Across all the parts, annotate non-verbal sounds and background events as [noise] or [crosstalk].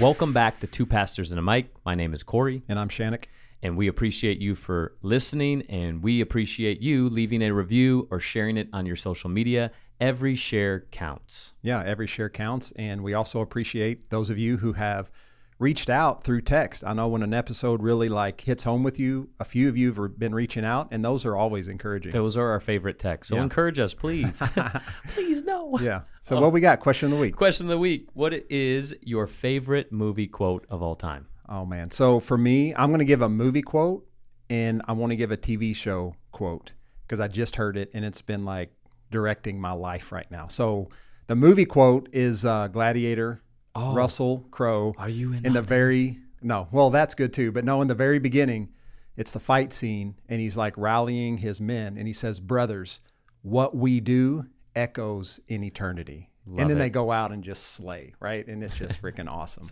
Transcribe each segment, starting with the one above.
Well, welcome back to Two Pastors and a Mic. My name is Corey, And I'm Shannock. and we appreciate you for listening, and we appreciate you leaving a review or sharing it on your social media. Every share counts. Yeah, every share counts. And we also appreciate those of you who have reached out through text. I know when an episode really like hits home with you, a few of you have been reaching out, and those are always encouraging. Those are our favorite texts. So Yeah. encourage us, please. [laughs] [laughs] please, no. yeah. So what we got? Question of the week. Question of the week What is your favorite movie quote of all time? Oh man. So for me, I'm going to give a movie quote and I want to give a TV show quote because I just heard it and it's been like directing my life right now. So the movie quote is uh, Gladiator, Oh. Russell Crowe. Are you in in the very no? Well, that's good too. But no, in the very beginning, it's the fight scene and he's like rallying his men and he says, "Brothers, what we do echoes in eternity." Love and then it. they go out and just slay, right? And it's just freaking awesome.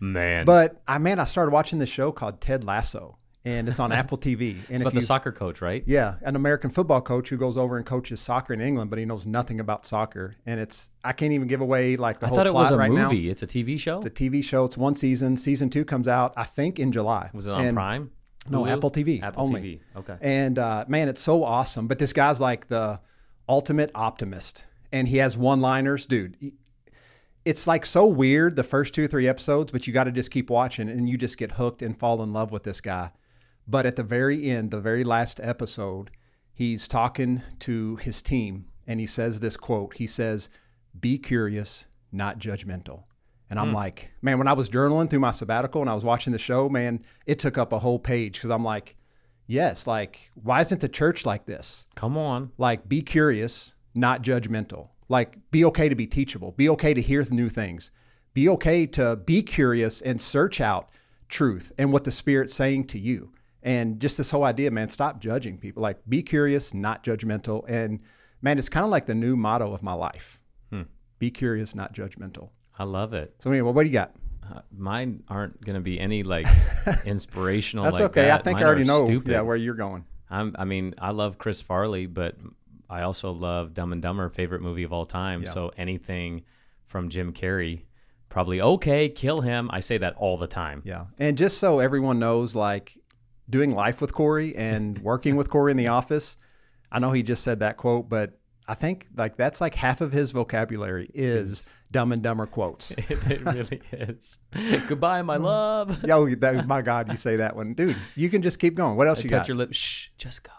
Man. But I man, I started watching this show called Ted Lasso, and it's on [laughs] Apple TV. And about if the soccer coach, right? yeah, an American football coach who goes over and coaches soccer in England, but he knows nothing about soccer. And it's I can't even give away like the I whole thought it plot was a right now. movie. It's a TV show. It's a TV show. It's one season. Season two comes out, I think, in July. was it on And- Prime? No, Hulu? Apple TV Apple only. TV. Okay. And uh, man, it's so awesome. But this guy's like the ultimate optimist, and he has one-liners, dude. he- It's like so weird the first two or three episodes, but you got to just keep watching, and you just get hooked and fall in love with this guy. But at the very end, the very last episode, he's talking to his team, and he says this quote. He says, "Be curious, not judgmental." And I'm hmm. like, man, when I was journaling through my sabbatical and I was watching the show, man, it took up a whole page because I'm like, yes, like, why isn't the church like this? Come on. Like, be curious, not judgmental. Like, be okay to be teachable. Be okay to hear new things. Be okay to be curious and search out truth and what the Spirit's saying to you. And just this whole idea, man, stop judging people. Like, be curious, not judgmental. And man, it's kind of like the new motto of my life be curious, not judgmental. I love it. So, anyway, what do you got? Uh, mine aren't going to be any like [laughs] inspirational. That's like okay. that. I think Mine I already know Stupid. yeah, where you're going. I'm, I mean, I love Chris Farley, but I also love Dumb and Dumber, favorite movie of all time. Yeah. So anything from Jim Carrey, probably okay. Kill him. I say that all the time. Yeah. And just so everyone knows, like doing life with Corey and [laughs] working with Corey in the office, I know he just said that quote, but I think like that's like half of his vocabulary is dumb and dumber quotes. [laughs] it really is. [laughs] Goodbye, my mm. love. Yo, that, my God, you say that one. Dude, you can just keep going. What else you touch got? your lips. Shh, just go.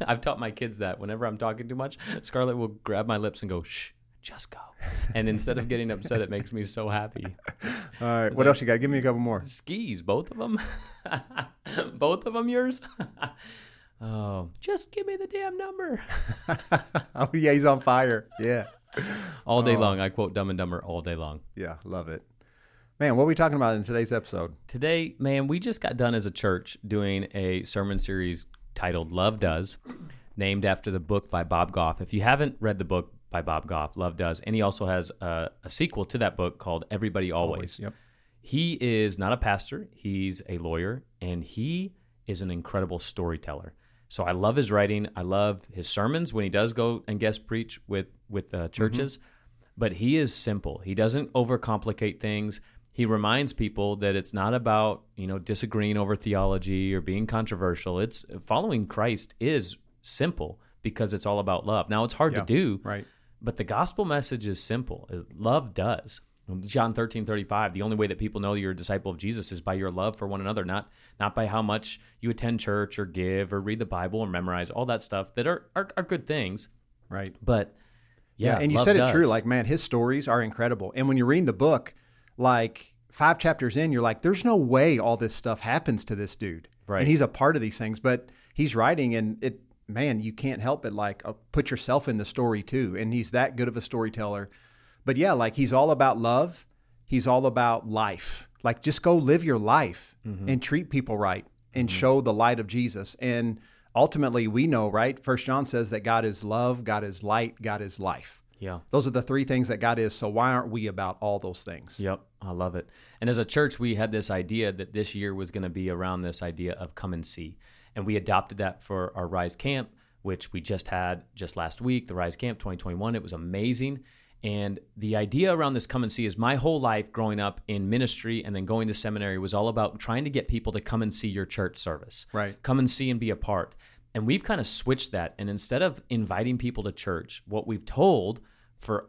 I've taught my kids that whenever I'm talking too much, Scarlett will grab my lips and go, shh, just go. And instead of getting upset, it makes me so happy. [laughs] All right. What else you got? Give me a couple more. Skis, both of them. [laughs] both of them yours. [laughs] oh, just give me the damn number. oh, yeah, he's on fire. Yeah. All Oh. day long, I quote Dumb and Dumber all day long. Yeah. Love it. Man, what are we talking about in today's episode? Today, man, we just got done as a church doing a sermon series titled Love Does, named after the book by Bob Goff. If you haven't read the book by Bob Goff, Love Does, and he also has a, a sequel to that book called Everybody Always. Yep. He is not a pastor, he's a lawyer, and he is an incredible storyteller. So I love his writing. I love his sermons when he does go and guest preach with with uh, churches. But he is simple. He doesn't overcomplicate things. He reminds people that it's not about you know disagreeing over theology or being controversial. It's following Christ is simple because it's all about love. Now it's hard Yeah. to do, Right. But the gospel message is simple. Love does. John 13, 35, the only way that people know you're a disciple of Jesus is by your love for one another, not not by how much you attend church or give or read the Bible or memorize, all that stuff that are, are, are good things. Right. But yeah, and you said it does. true. Like, man, his stories are incredible. And when you're reading the book, like five chapters in, you're like, there's no way all this stuff happens to this dude. Right. And he's a part of these things, but he's writing, and it, man, you can't help but like uh, put yourself in the story too. And he's that good of a storyteller. But yeah, like he's all about love. He's all about life. Like, just go live your life Mm-hmm. and treat people right and show the light of Jesus. And ultimately, we know, right? First John says that God is love, God is light, God is life. Yeah. Those are the three things that God is. So why aren't we about all those things? Yep, I love it. And as a church, we had this idea that this year was going to be around this idea of come and see. And we adopted that for our Rise Camp, which we just had just last week, the Rise Camp 2021. It was amazing. And the idea around this come and see is my whole life growing up in ministry and then going to seminary was all about trying to get people to come and see your church service. Right. Come and see and be a part. And we've kind of switched that. And instead of inviting people to church, what we've told for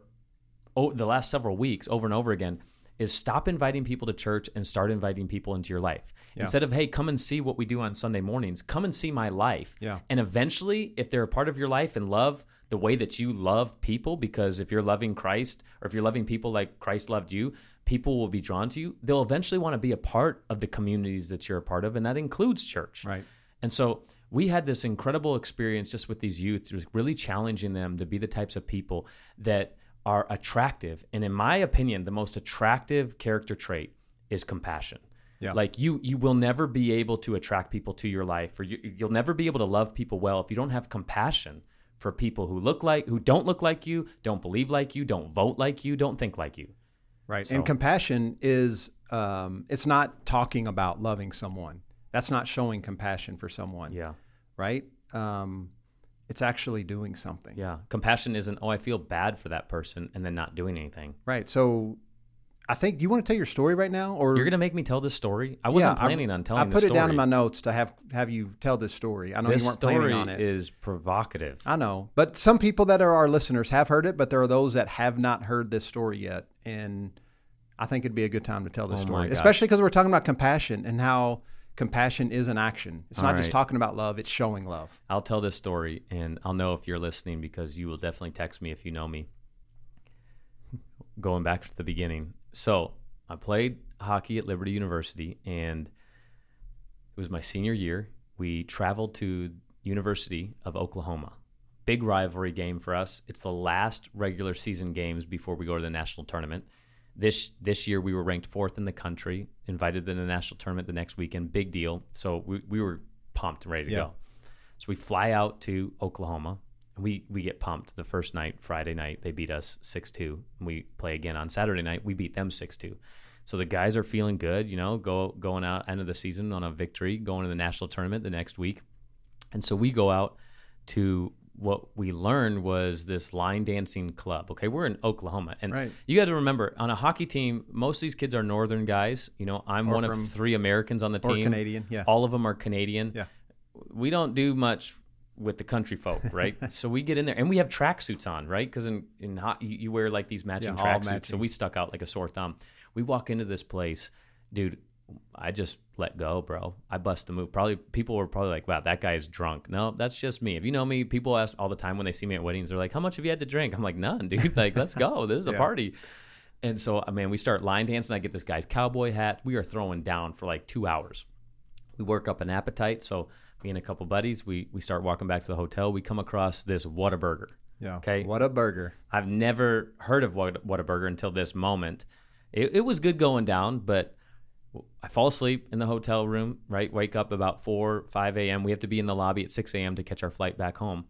oh, the last several weeks over and over again is stop inviting people to church and start inviting people into your life. Yeah. Instead of, hey, come and see what we do on Sunday mornings, come and see my life. Yeah. And eventually, if they're a part of your life and love the way that you love people, because if you're loving Christ or if you're loving people like Christ loved you, people will be drawn to you. They'll eventually want to be a part of the communities that you're a part of, and that includes church. Right. And so we had this incredible experience just with these youth, just really challenging them to be the types of people that are attractive. And in my opinion, the most attractive character trait is compassion. Yeah. Like you, you will never be able to attract people to your life, or you, you'll never be able to love people well if you don't have compassion for people who look like, who don't look like you, don't believe like you, don't vote like you, don't think like you. Right. So- and compassion is um, it's not talking about loving someone. That's not showing compassion for someone. Yeah. Right. Um, it's actually doing something. Yeah. Compassion isn't, oh, I feel bad for that person and then not doing anything. Right. So I think do you want to tell your story right now or You're going to make me tell this story? I wasn't Yeah, I- planning on telling I put it down in my notes to have have you tell this story. I know this you weren't story planning on it. is provocative. I know, but some people that are our listeners have heard it, but there are those that have not heard this story yet, and I think it'd be a good time to tell this Oh story, especially because we're talking about compassion and how compassion is an action. It's not All just talking about love; it's showing love. I'll tell this story and I'll know if you're listening because you will definitely text me if you know me. Going back to the beginning. So, I played hockey at Liberty University and it was my senior year. We traveled to University of Oklahoma. Big rivalry game for us. It's the last regular season games before we go to the national tournament. This this year we were ranked fourth in the country, invited to the national tournament the next weekend. Big deal. So we, we were pumped and ready to Yeah. go. So we fly out to Oklahoma. And we we get pumped the first night, Friday night, they beat us six two. We play again on Saturday night, we beat them six two. So the guys are feeling good, you know, go going out end of the season on a victory, going to the national tournament the next week. And so we go out to what we learned was this line dancing club. Okay, we're in Oklahoma, and Right. you got to remember on a hockey team, most of these kids are northern guys. You know, I'm Or one from- of three Americans on the team. Canadian, yeah. All of them are Canadian. Yeah. We don't do much with the country folk, right? [laughs] so we get in there and we have tracksuits on, right? Because in in hot, you, you wear like these matching Yeah, tracksuits. So we stuck out like a sore thumb. We walk into this place, dude. I just let go, bro. I bust the move. Probably people were probably like, "Wow, that guy is drunk." No, that's just me. If you know me, people ask all the time when they see me at weddings. They're like, "How much have you had to drink?" I'm like, "None, [laughs] dude. Like, let's go. This is a Yeah. party." And so, I mean, we start line dancing. I get this guy's cowboy hat. We are throwing down for like two hours. We work up an appetite. So, me and a couple buddies, we we start walking back to the hotel. We come across this Whataburger. Yeah. Okay. What a burger. I've never heard of What- Whataburger until this moment. It, it was good going down, but I fall asleep in the hotel room, right? Wake up about 4, 5 a.m. We have to be in the lobby at 6 a.m. to catch our flight back home.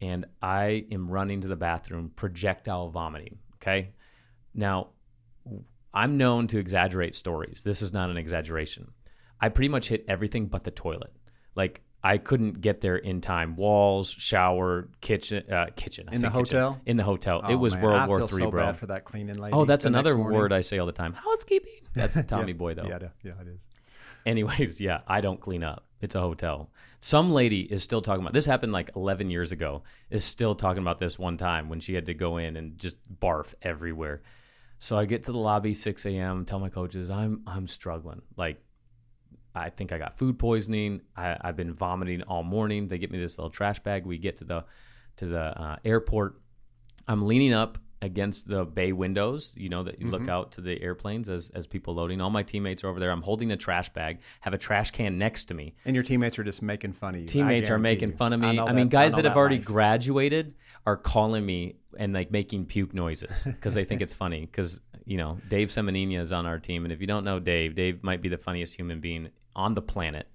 And I am running to the bathroom, projectile vomiting. Okay. Now, I'm known to exaggerate stories. This is not an exaggeration. I pretty much hit everything but the toilet. Like, I couldn't get there in time. Walls, shower, kitchen, uh, kitchen. I In the kitchen. hotel? In the hotel. it Oh, was man, World I War feel Three, so bro. bad for that cleaning lady. Oh, that's the another word I say all the time. Housekeeping. [laughs] That's Tommy Yeah. Boy though. Yeah, yeah, it is. Anyways, yeah, I don't clean up. It's a hotel. Some lady is still talking about this happened like 11 years ago. Is still talking about this one time when she had to go in and just barf everywhere. So I get to the lobby 6 a.m. Tell my coaches I'm I'm struggling. Like I think I got food poisoning. I, I've been vomiting all morning. They get me this little trash bag. We get to the to the uh, airport. I'm leaning up against the bay windows, you know, that you Mm-hmm. look out to the airplanes as, as people loading. All my teammates are over there. I'm holding a trash bag, have a trash can next to me. And your teammates are just making fun of you. Teammates are making you. fun of me. I, know mean, that- guys I that have already life. graduated are calling me and like making puke noises [laughs] because they think it's funny. Because, you know, Dave Semenina is on our team. And if you don't know Dave, Dave might be the funniest human being on the planet.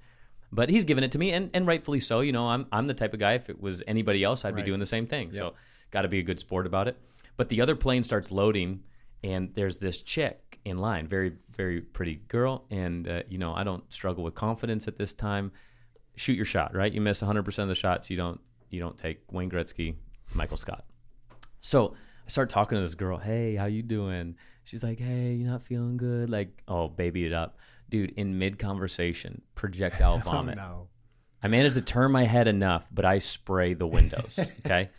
But he's given it to me, and, and rightfully so. You know, I'm I'm the type of guy. If it was anybody else, I'd be doing the same thing. So, got to be a good sport about it. But the other plane starts loading, and there's this chick in line, very very pretty girl, and uh, you know I don't struggle with confidence at this time. Shoot your shot, right? You miss 100 percent of the shots, you don't you don't take Wayne Gretzky, Michael Scott. So I start talking to this girl. Hey, how you doing? She's like, Hey, you not feeling good? Like, oh, baby it up, dude. In mid conversation, projectile [laughs] oh, vomit. Oh, no. I managed to turn my head enough, but I spray the windows. [laughs] Okay.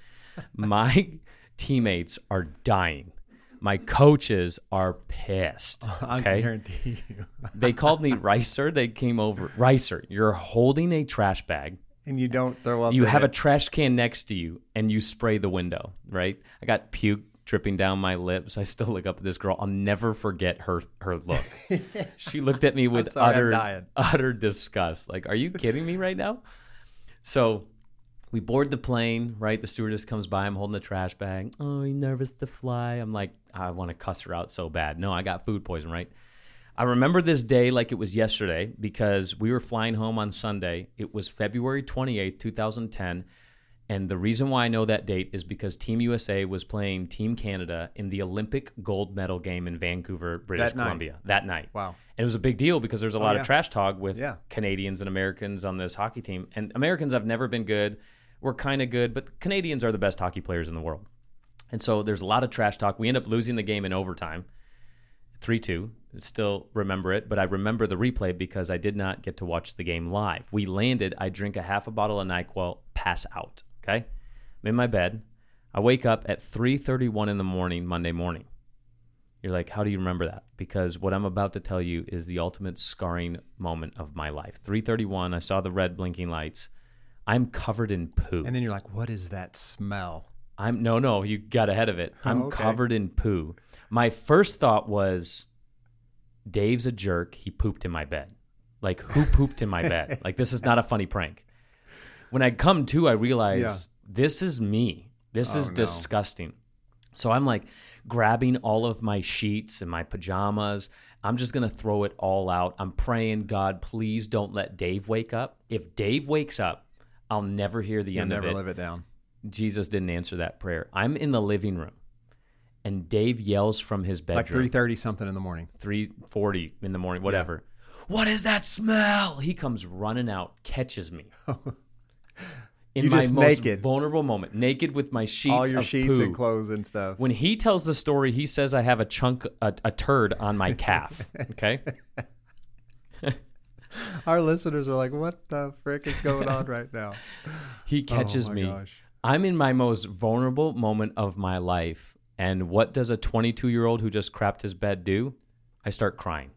my teammates are dying. My coaches are pissed. Oh, I Okay. guarantee you. they [laughs] called me Ricer. They came over. Ricer, you're holding a trash bag. and you don't throw up. You have a trash can next to you and you spray the window, right? I got puke dripping down my lips. I still look up at this girl. I'll never forget her her look. [laughs] she looked at me with sorry, utter utter disgust. Like, are you kidding me right now? So we board the plane, right? The stewardess comes by. I'm holding the trash bag. Oh, you nervous to fly? I'm like, I want to cuss her out so bad. No, I got food poison, right? I remember this day like it was yesterday because we were flying home on Sunday. It was February 28th, 2010. And the reason why I know that date is because Team USA was playing Team Canada in the Olympic gold medal game in Vancouver, British That night. Columbia that night. Wow. And it was a big deal because there's a oh, lot yeah. of trash talk with Yeah. Canadians and Americans on this hockey team. And Americans have never been good. We're kind of good, but Canadians are the best hockey players in the world. And so there's a lot of trash talk. We end up losing the game in overtime, 3 2. Still remember it, but I remember the replay because I did not get to watch the game live. We landed, I drink a half a bottle of NyQuil, pass out. Okay. I'm in my bed. I wake up at 3:31 in the morning Monday morning. You're like, how do you remember that? Because what I'm about to tell you is the ultimate scarring moment of my life. 3:31, I saw the red blinking lights. I'm covered in poo. And then you're like, what is that smell? I'm no, no, you got ahead of it. I'm Oh, okay. covered in poo. My first thought was, Dave's a jerk. He pooped in my bed. Like, who pooped in my bed? [laughs] Like, this is not a funny prank. When I come to, I realize Yeah. this is me. This Oh, is no. disgusting. So I'm like grabbing all of my sheets and my pajamas. I'm just going to throw it all out. I'm praying, God, please don't let Dave wake up. If Dave wakes up, I'll never hear the You'll end of it. Never live it down. Jesus didn't answer that prayer. I'm in the living room, and Dave yells from his bedroom. Like three thirty something in the morning. three forty in the morning, whatever. What is that smell? He comes running out, catches me [laughs] in You my most naked. vulnerable moment, naked with my sheets All your sheets poo. and clothes and stuff. When he tells the story, he says I have a chunk, a, a turd on my calf. [laughs] Okay, [laughs] Our listeners are like, what the frick is going on right now? [laughs] he catches oh me. Gosh. I'm in my most vulnerable moment of my life. And what does a 22 year old who just crapped his bed do? I start crying.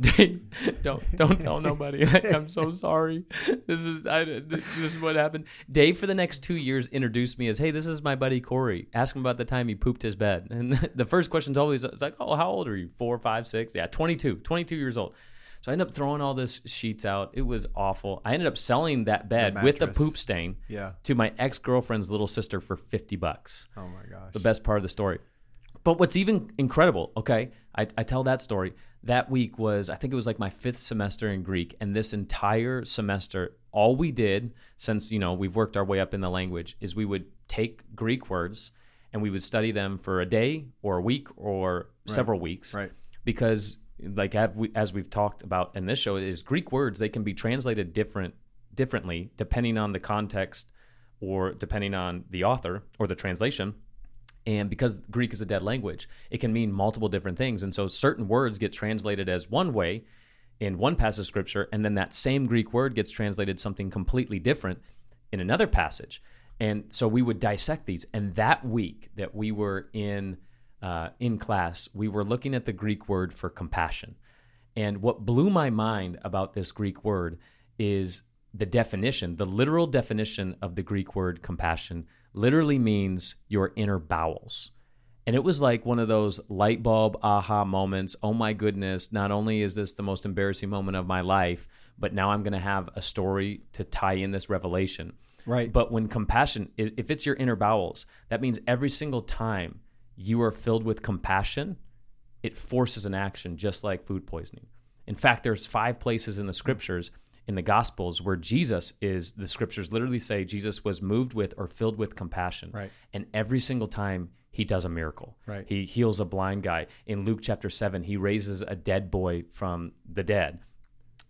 Don't [laughs] don't tell nobody. [laughs] Like, I'm so sorry. This is I, this is what happened. Dave for the next two years introduced me as, hey, this is my buddy Corey. Ask him about the time he pooped his bed. And [laughs] the first question's always it's like, oh, how old are you? Four, five, six? Yeah, 22, 22 years old. So I ended up throwing all this sheets out. It was awful. I ended up selling that bed with a mattress. poop stain Yeah. to my ex girlfriend's little sister for 50 bucks. Oh my gosh. The best part of the story. But what's even incredible, okay, I, I tell that story. That week was, I think it was like my fifth semester in Greek. And this entire semester, all we did, since, you know, we've worked our way up in the language, is we would take Greek words and we would study them for a day or a week or several weeks Right. because like have we, as we've talked about in this show is greek words they can be translated different differently depending on the context or depending on the author or the translation and because greek is a dead language it can mean multiple different things. And so certain words get translated as one way in one passage of scripture and then that same greek word gets translated something completely different in another passage. And so we would dissect these. And that week that we were in uh, in class we were looking at the greek word for compassion. And what blew my mind about this greek word is the definition the literal definition of the greek word compassion literally means your inner bowels and it was like one of those light bulb aha moments. Oh my goodness, not only is this the most embarrassing moment of my life, but now I'm going to have a story to tie in this revelation. Right. But when compassion, if it's your inner bowels, that means every single time you are filled with compassion, it forces an action just like food poisoning. In fact, there's five places in the scriptures in the gospels where Jesus is the scriptures literally say Jesus was moved with or filled with compassion. Right. And every single time he does a miracle. Right. He heals a blind guy. In Luke chapter 7, he raises a dead boy from the dead.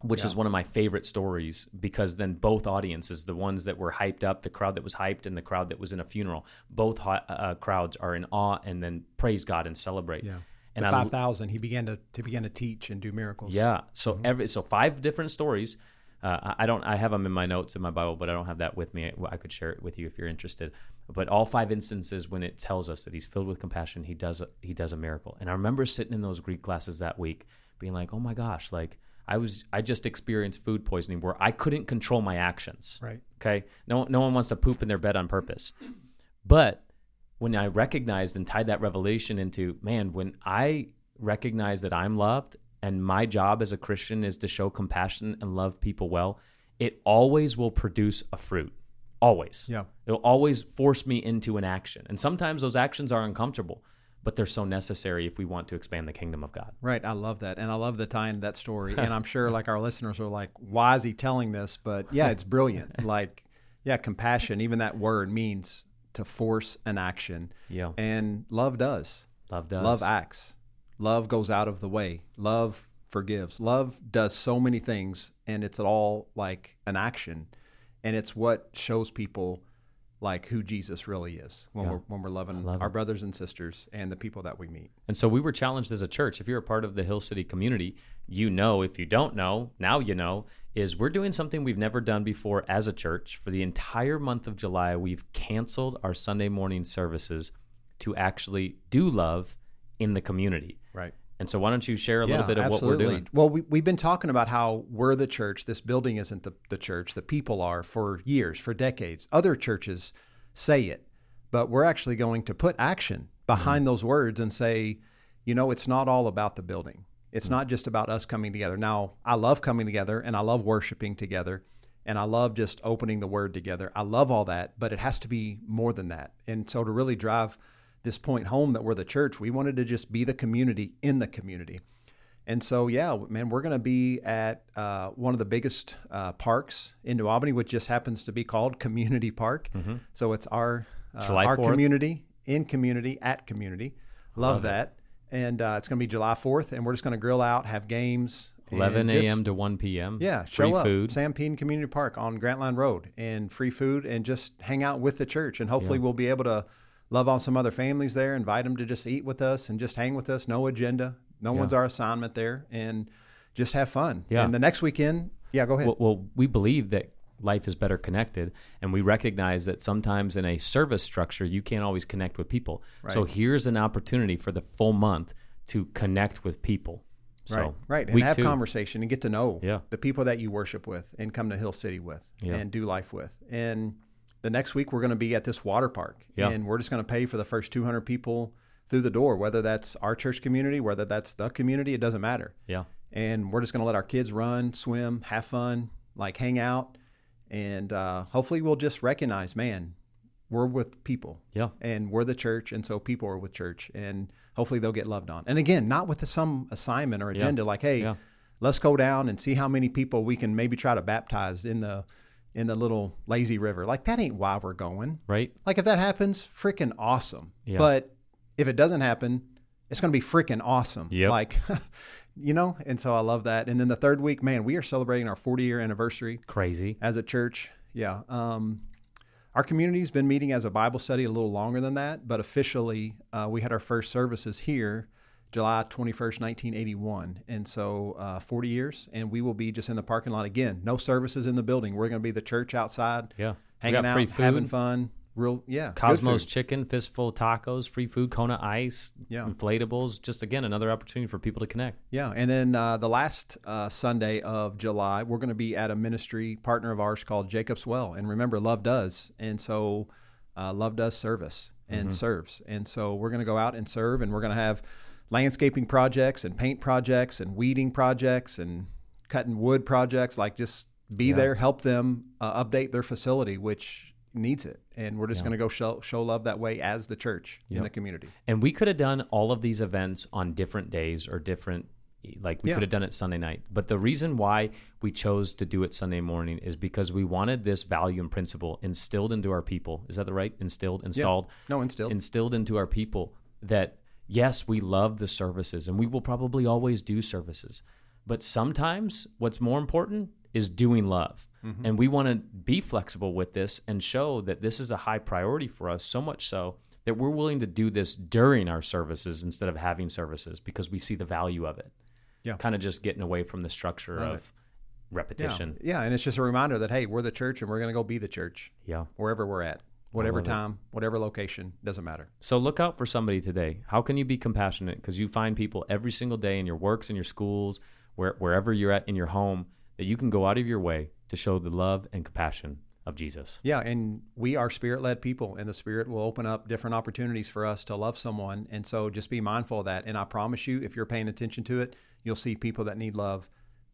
which is one of my favorite stories because then both audiences, the ones that were hyped up, the crowd that was hyped, and the crowd that was in a funeral, both ho- uh, crowds are in awe and then praise God and celebrate. Yeah. And the five thousand, he began to to begin to teach and do miracles. Yeah. So every so five different stories. Uh, I don't. I have them in my notes in my Bible, but I don't have that with me. I could share it with you if you're interested. But all five instances when it tells us that he's filled with compassion, he does he does a miracle. And I remember sitting in those Greek classes that week, being like, "Oh my gosh!" Like I was, I just experienced food poisoning where I couldn't control my actions. Right. Okay. No, no one wants to poop in their bed on purpose. But when I recognized and tied that revelation into, man, when I recognize that I'm loved and my job as a Christian is to show compassion and love people well, it always will produce a fruit. Always. Yeah. It'll always force me into an action. And sometimes those actions are uncomfortable, but they're so necessary if we want to expand the kingdom of God. Right. I love that. And I love the tie into that story. [laughs] And I'm sure like our listeners are like, why is he telling this? But yeah, it's brilliant. [laughs] like, yeah, compassion, even that word means to force an action. Yeah. And love does. Love does. Love acts. Love goes out of the way. Love forgives. Love does so many things and it's all like an action. And it's what shows people like who Jesus really is when Yeah. we're when we're loving love our it. brothers and sisters and the people that we meet. And so we were challenged as a church. If you're a part of the Hill City community, you know, if you don't know, now you know, is we're doing something we've never done before as a church. For the entire month of July, we've canceled our Sunday morning services to actually do love in the community. Right. And so why don't you share a little bit of what we're doing? Well, we, we've been talking about how we're the church. This building isn't the, the church. The people are for years, for decades. Other churches say it, but we're actually going to put action behind Mm-hmm. those words and say, you know, it's not all about the building. Mm-hmm. It's not just about us coming together. Now, I love coming together and I love worshiping together and I love just opening the word together. I love all that, but it has to be more than that. And so to really drive this point home that we're the church, we wanted to just be the community in the community. And so, yeah, man, we're going to be at uh, one of the biggest uh, parks in New Albany, which just happens to be called Community Park. So it's our uh, Mm-hmm. Our 4th. community in community at community. Love, that. And uh, it's going to be July 4th, and we're just going to grill out, have games. 11 a.m. to 1 p.m. yeah, free show up. food. Sam Peden Community Park on Grantline Road and free food and just hang out with the church. And hopefully we'll be able to love on some other families there, invite them to just eat with us and just hang with us. No agenda. No one's our assignment there and just have fun. Yeah. And the next weekend, yeah, go ahead. Well, well, we believe that life is better connected, and we recognize that sometimes in a service structure, you can't always connect with people. Right. So here's an opportunity for the full month to connect with people. So right, right, and have two, conversation and get to know Yeah. the people that you worship with and come to Hill City with Yeah. and do life with. And the next week we're going to be at this water park, Yeah. and we're just going to pay for the first 200 people through the door, whether that's our church community, whether that's the community, it doesn't matter. Yeah, And we're just going to let our kids run, swim, have fun, like hang out, and uh, hopefully we'll just recognize, man, we're with people yeah, and we're the church, and so people are with church, and hopefully they'll get loved on. And again, not with some assignment or agenda, like, hey, Yeah. let's go down and see how many people we can maybe try to baptize in the in the little lazy river. Like that ain't why we're going. right. Like if that happens, freaking awesome. Yeah. But if it doesn't happen, it's going to be freaking awesome. Yeah. Like, [laughs] you know, and so I love that. And then the third week, man, we are celebrating our 40 year anniversary Crazy. as a church. Yeah. Um, our community's been meeting as a Bible study a little longer than that, but officially, uh, we had our first services here July 21st, 1981. And so uh, 40 years, and we will be just in the parking lot again. No services in the building. We're going to be the church outside, Yeah, hanging out, food. having fun. Real, yeah. Cosmos. Chicken, fistful tacos, free food, Kona Ice, Yeah. inflatables. Just again, another opportunity for people to connect. Yeah, and then uh, the last uh, Sunday of July, we're going to be at a ministry partner of ours called Jacob's Well. And remember, Love does, and so uh, Love does service and serves, and so we're going to go out and serve, and we're going to have landscaping projects and paint projects and weeding projects and cutting wood projects. Like just be there, help them uh, update their facility, which needs it, and we're just going to go show, show love that way as the church in the community. And we could have done all of these events on different days or different, like we Yeah. could have done it Sunday night. But the reason why we chose to do it Sunday morning is because we wanted this value and principle instilled into our people. Is that the right? Instilled, installed, No, instilled. instilled into our people that yes, we love the services and we will probably always do services. But sometimes what's more important is doing love. Mm-hmm. And we want to be flexible with this and show that this is a high priority for us, so much so that we're willing to do this during our services instead of having services because we see the value of it. Yeah. Kind of just getting away from the structure Love of repetition. Yeah, and it's just a reminder that hey, we're the church and we're going to go be the church Yeah. wherever we're at, whatever love it. time, whatever location, doesn't matter. So look out for somebody today. How can you be compassionate? Because you find people every single day in your works, in your schools, where, wherever you're at in your home, that you can go out of your way to show the love and compassion of Jesus. Yeah, and we are spirit led people, and the spirit will open up different opportunities for us to love someone. And so just be mindful of that. And I promise you, if you're paying attention to it, you'll see people that need love,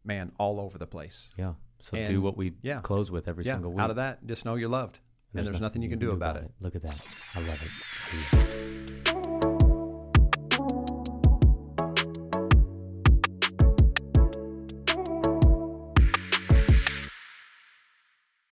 man, all over the place. Yeah. So And- do what we yeah. close with every yeah, single week. out of that, just know you're loved. And there's, nothing you can do about it. Look at that. I love it.